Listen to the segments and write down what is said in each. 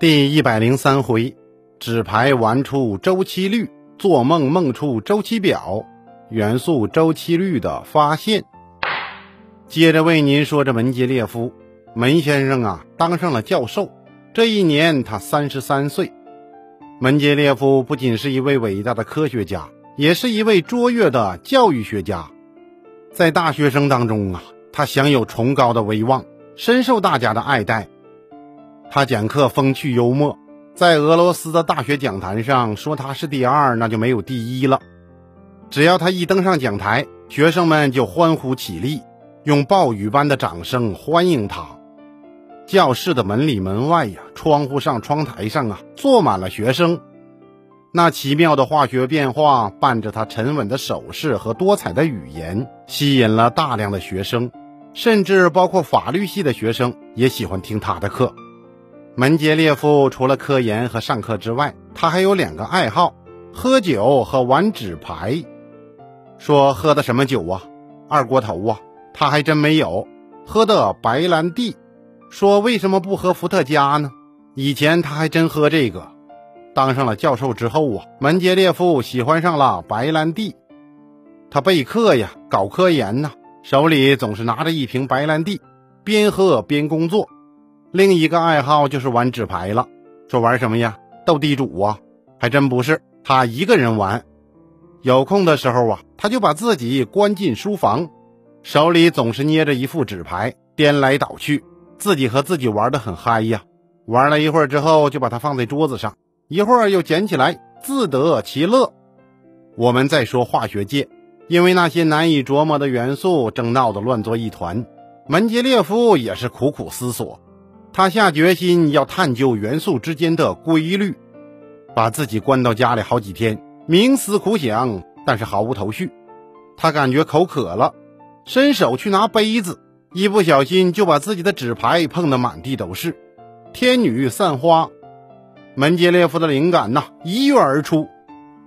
第一百零三回，纸牌玩出周期律，做梦梦出周期表，元素周期律的发现。接着为您说这门捷列夫，门先生啊，当上了教授。这一年他三十三岁。门捷列夫不仅是一位伟大的科学家，也是一位卓越的教育学家。在大学生当中啊，他享有崇高的威望，深受大家的爱戴。他讲课风趣幽默，在俄罗斯的大学讲坛上说他是第二，那就没有第一了。只要他一登上讲台，学生们就欢呼起立，用暴雨般的掌声欢迎他。教室的门里门外呀，窗户上、窗台上啊，坐满了学生。那奇妙的化学变化，伴着他沉稳的手势和多彩的语言，吸引了大量的学生，甚至包括法律系的学生也喜欢听他的课。门捷列夫除了科研和上课之外，他还有两个爱好：喝酒和玩纸牌。说喝的什么酒啊？二锅头啊？他还真没有，喝的白兰地。说为什么不喝伏特加呢？以前他还真喝这个。当上了教授之后啊，门捷列夫喜欢上了白兰地。他备课呀，搞科研呢，手里总是拿着一瓶白兰地，边喝边工作。另一个爱好就是玩纸牌了。说玩什么呀？斗地主啊？还真不是，他一个人玩。有空的时候啊，他就把自己关进书房，手里总是捏着一副纸牌，颠来倒去，自己和自己玩的很嗨呀。玩了一会儿之后，就把它放在桌子上，一会儿又捡起来，自得其乐。我们再说化学界，因为那些难以琢磨的元素正闹得乱作一团，门捷列夫也是苦苦思索。他下决心要探究元素之间的规律，把自己关到家里好几天，冥思苦想，但是毫无头绪。他感觉口渴了，伸手去拿杯子，一不小心就把自己的纸牌碰得满地都是。天女散花，门捷列夫的灵感呐一跃而出：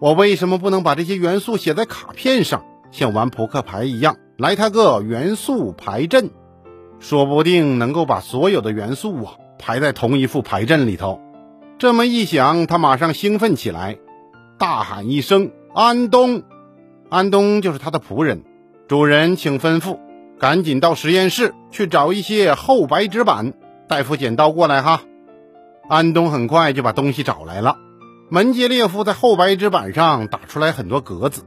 我为什么不能把这些元素写在卡片上，像玩扑克牌一样，来他个元素牌阵？说不定能够把所有的元素啊排在同一副牌阵里头。这么一想，他马上兴奋起来，大喊一声：“安东！”安东就是他的仆人。主人，请吩咐，赶紧到实验室去找一些厚白纸板，带副剪刀过来哈。安东很快就把东西找来了。门捷列夫在厚白纸板上打出来很多格子，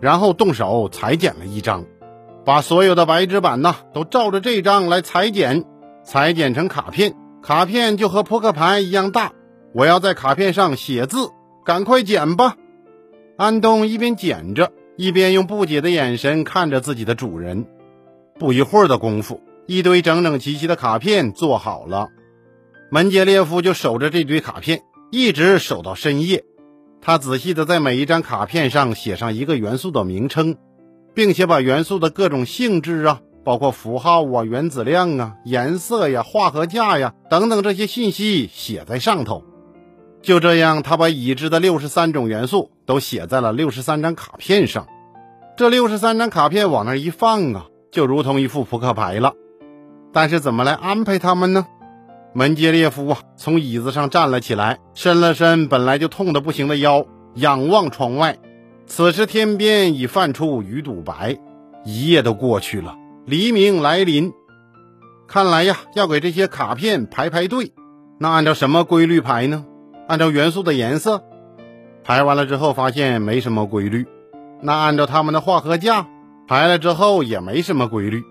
然后动手裁剪了一张。把所有的白纸板呢，都照着这张来裁剪，裁剪成卡片，卡片就和扑克牌一样大。我要在卡片上写字，赶快剪吧！安东一边剪着，一边用不解的眼神看着自己的主人。不一会儿的功夫，一堆整整齐齐的卡片做好了。门捷列夫就守着这堆卡片，一直守到深夜。他仔细的在每一张卡片上写上一个元素的名称。并且把元素的各种性质啊，包括符号啊、原子量啊、颜色呀、化合价呀等等这些信息写在上头。就这样，他把已知的六十三种元素都写在了六十三张卡片上。这六十三张卡片往那一放啊，就如同一副扑克牌了。但是怎么来安排他们呢？门捷列夫啊，从椅子上站了起来，伸了伸本来就痛得不行的腰，仰望窗外。此时天边已泛出鱼肚白，一夜都过去了，黎明来临。看来呀，要给这些卡片排排队。那按照什么规律排呢？按照元素的颜色。排完了之后发现没什么规律。那按照他们的化合价，排了之后也没什么规律。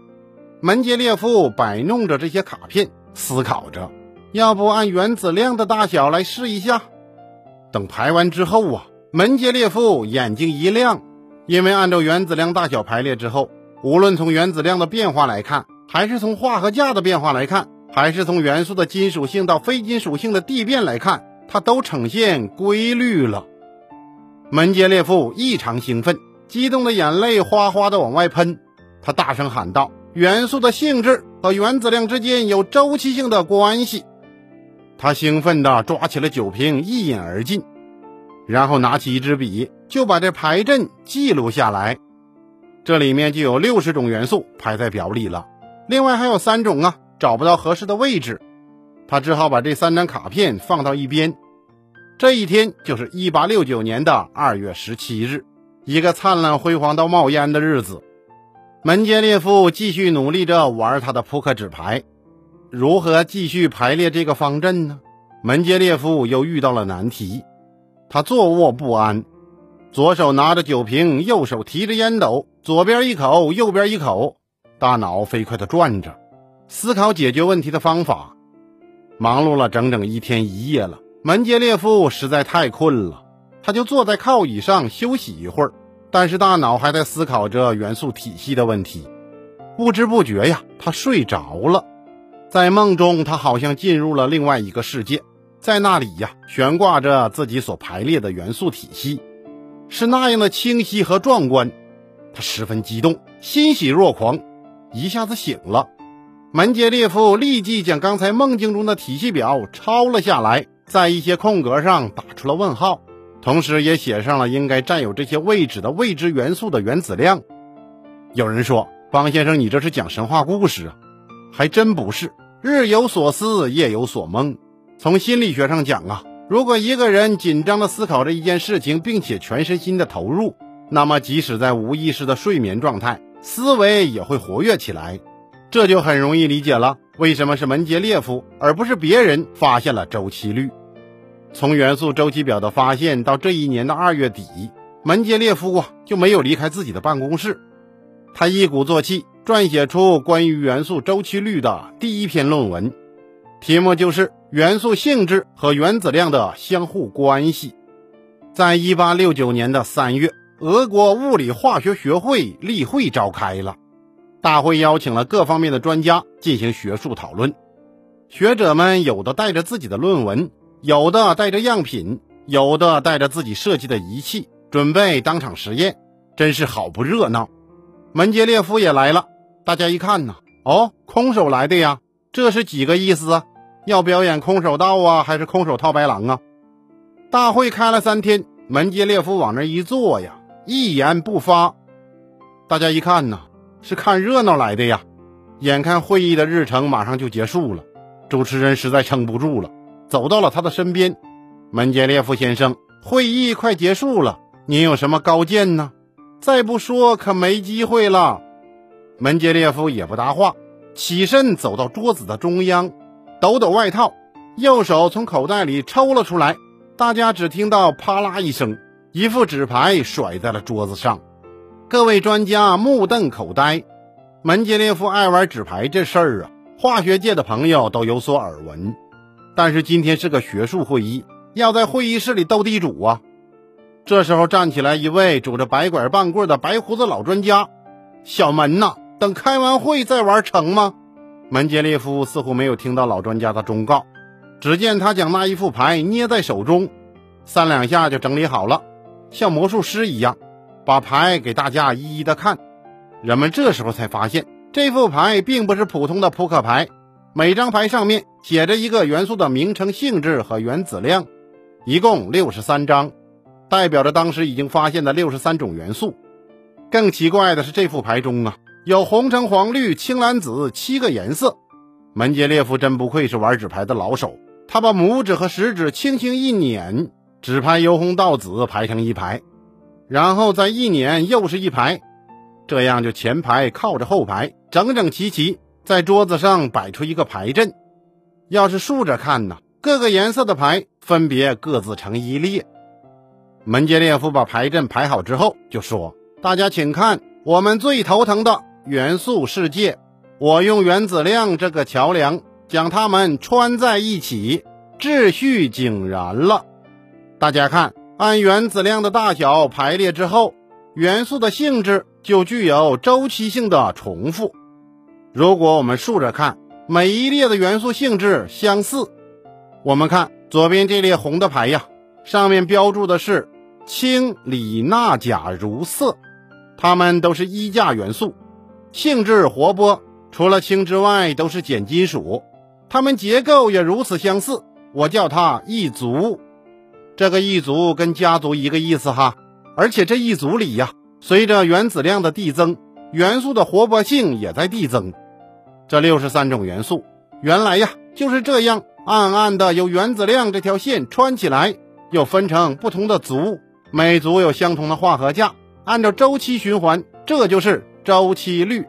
门捷列夫摆弄着这些卡片，思考着，要不按原子量的大小来试一下。等排完之后啊。门捷列夫眼睛一亮，因为按照原子量大小排列之后，无论从原子量的变化来看，还是从化合价的变化来看，还是从元素的金属性到非金属性的递变来看，它都呈现规律了。门捷列夫异常兴奋，激动的眼泪哗哗的往外喷。他大声喊道：“元素的性质和原子量之间有周期性的关系。”他兴奋地抓起了酒瓶，一饮而尽。然后拿起一支笔，就把这牌阵记录下来。这里面就有六十种元素排在表里了，另外还有三种啊找不到合适的位置。他只好把这三张卡片放到一边。这一天就是一八六九年的二月十七日，一个灿烂辉煌到冒烟的日子。门捷列夫继续努力着玩他的扑克纸牌，如何继续排列这个方阵呢？门捷列夫又遇到了难题，他坐卧不安，左手拿着酒瓶，右手提着烟斗，左边一口，右边一口，大脑飞快地转着，思考解决问题的方法。忙碌了整整一天一夜了，门捷列夫实在太困了，他就坐在靠椅上休息一会儿。但是大脑还在思考着元素体系的问题，不知不觉呀，他睡着了。在梦中，他好像进入了另外一个世界，在那里呀，悬挂着自己所排列的元素体系，是那样的清晰和壮观。他十分激动，欣喜若狂，一下子醒了。门捷列夫立即将刚才梦境中的体系表抄了下来，在一些空格上打出了问号，同时也写上了应该占有这些位置的未知元素的原子量。有人说：“方先生，你这是讲神话故事啊？”还真不是，日有所思，夜有所梦。从心理学上讲啊，如果一个人紧张地思考着一件事情，并且全身心地投入，那么即使在无意识的睡眠状态，思维也会活跃起来。这就很容易理解了，为什么是门捷列夫而不是别人发现了周期律？从元素周期表的发现到这一年的二月底，门捷列夫啊就没有离开自己的办公室，他一鼓作气撰写出关于元素周期律的第一篇论文，题目就是元素性质和原子量的相互关系。在一八六九年的三月，俄国物理化学学会例会召开了。大会邀请了各方面的专家进行学术讨论，学者们有的带着自己的论文，有的带着样品，有的带着自己设计的仪器，准备当场实验，真是好不热闹。门捷列夫也来了，大家一看呢，哦，空手来的呀，这是几个意思啊？要表演空手道啊，还是空手套白狼啊？大会开了三天，门捷列夫往那一坐呀，一言不发。大家一看呢。是看热闹来的呀！眼看会议的日程马上就结束了，主持人实在撑不住了，走到了他的身边。门捷列夫先生，会议快结束了，您有什么高见呢？再不说可没机会了。门捷列夫也不答话，起身走到桌子的中央，抖抖外套，右手从口袋里抽了出来。大家只听到啪啦一声，一副纸牌甩在了桌子上。各位专家目瞪口呆，门捷列夫爱玩纸牌这事儿啊，化学界的朋友都有所耳闻。但是今天是个学术会议，要在会议室里斗地主啊！这时候站起来一位拄着白拐棒棍的白胡子老专家：“小门呐，等开完会再玩成吗？”门捷列夫似乎没有听到老专家的忠告，只见他将那一副牌捏在手中，三两下就整理好了，像魔术师一样。把牌给大家一一的看，人们这时候才发现，这副牌并不是普通的扑克牌，每张牌上面写着一个元素的名称、性质和原子量，一共六十三张，代表着当时已经发现的六十三种元素。更奇怪的是，这副牌中啊，有红、橙、黄、绿、青、蓝、紫七个颜色。门捷列夫真不愧是玩纸牌的老手，他把拇指和食指轻轻一捻，纸牌由红到紫排成一排。然后再一撵，又是一排，这样就前排靠着后排，整整齐齐，在桌子上摆出一个牌阵。要是竖着看呢，各个颜色的牌分别各自成一列。门捷列夫把牌阵排好之后，就说：“大家请看，我们最头疼的元素世界，我用原子量这个桥梁将它们穿在一起，秩序井然了。大家看。”按原子量的大小排列之后，元素的性质就具有周期性的重复。如果我们竖着看，每一列的元素性质相似。我们看左边这列红的牌呀，上面标注的是氢、锂、钠、钾、铷、铯，它们都是一价元素，性质活泼。除了氢之外，都是碱金属，它们结构也如此相似。我叫它一族。这个一族跟家族一个意思哈，而且这一族里呀，随着原子量的递增，元素的活泼性也在递增。这六十三种元素，原来呀就是这样暗暗的有原子量这条线穿起来，又分成不同的族，每族有相同的化合价，按照周期循环，这就是周期律。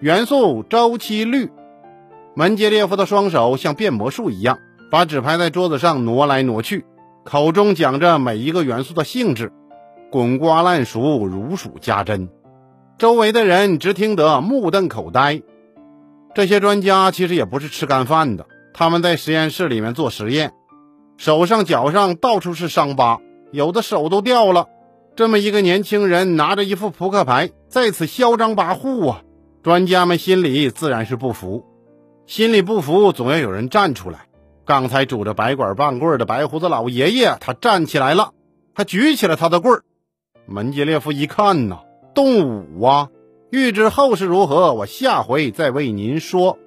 元素周期律。门捷列夫的双手像变魔术一样，把纸牌在桌子上挪来挪去，口中讲着每一个元素的性质，滚瓜烂熟，如数家珍。周围的人只听得目瞪口呆。这些专家其实也不是吃干饭的。他们在实验室里面做实验，手上脚上到处是伤疤，有的手都掉了。这么一个年轻人拿着一副扑克牌在此嚣张跋扈啊！专家们心里自然是不服，心里不服总要有人站出来。刚才拄着白管半棍的白胡子老爷爷，他站起来了，他举起了他的棍儿。门捷列夫一看呐，动武啊！欲知后事如何，我下回再为您说。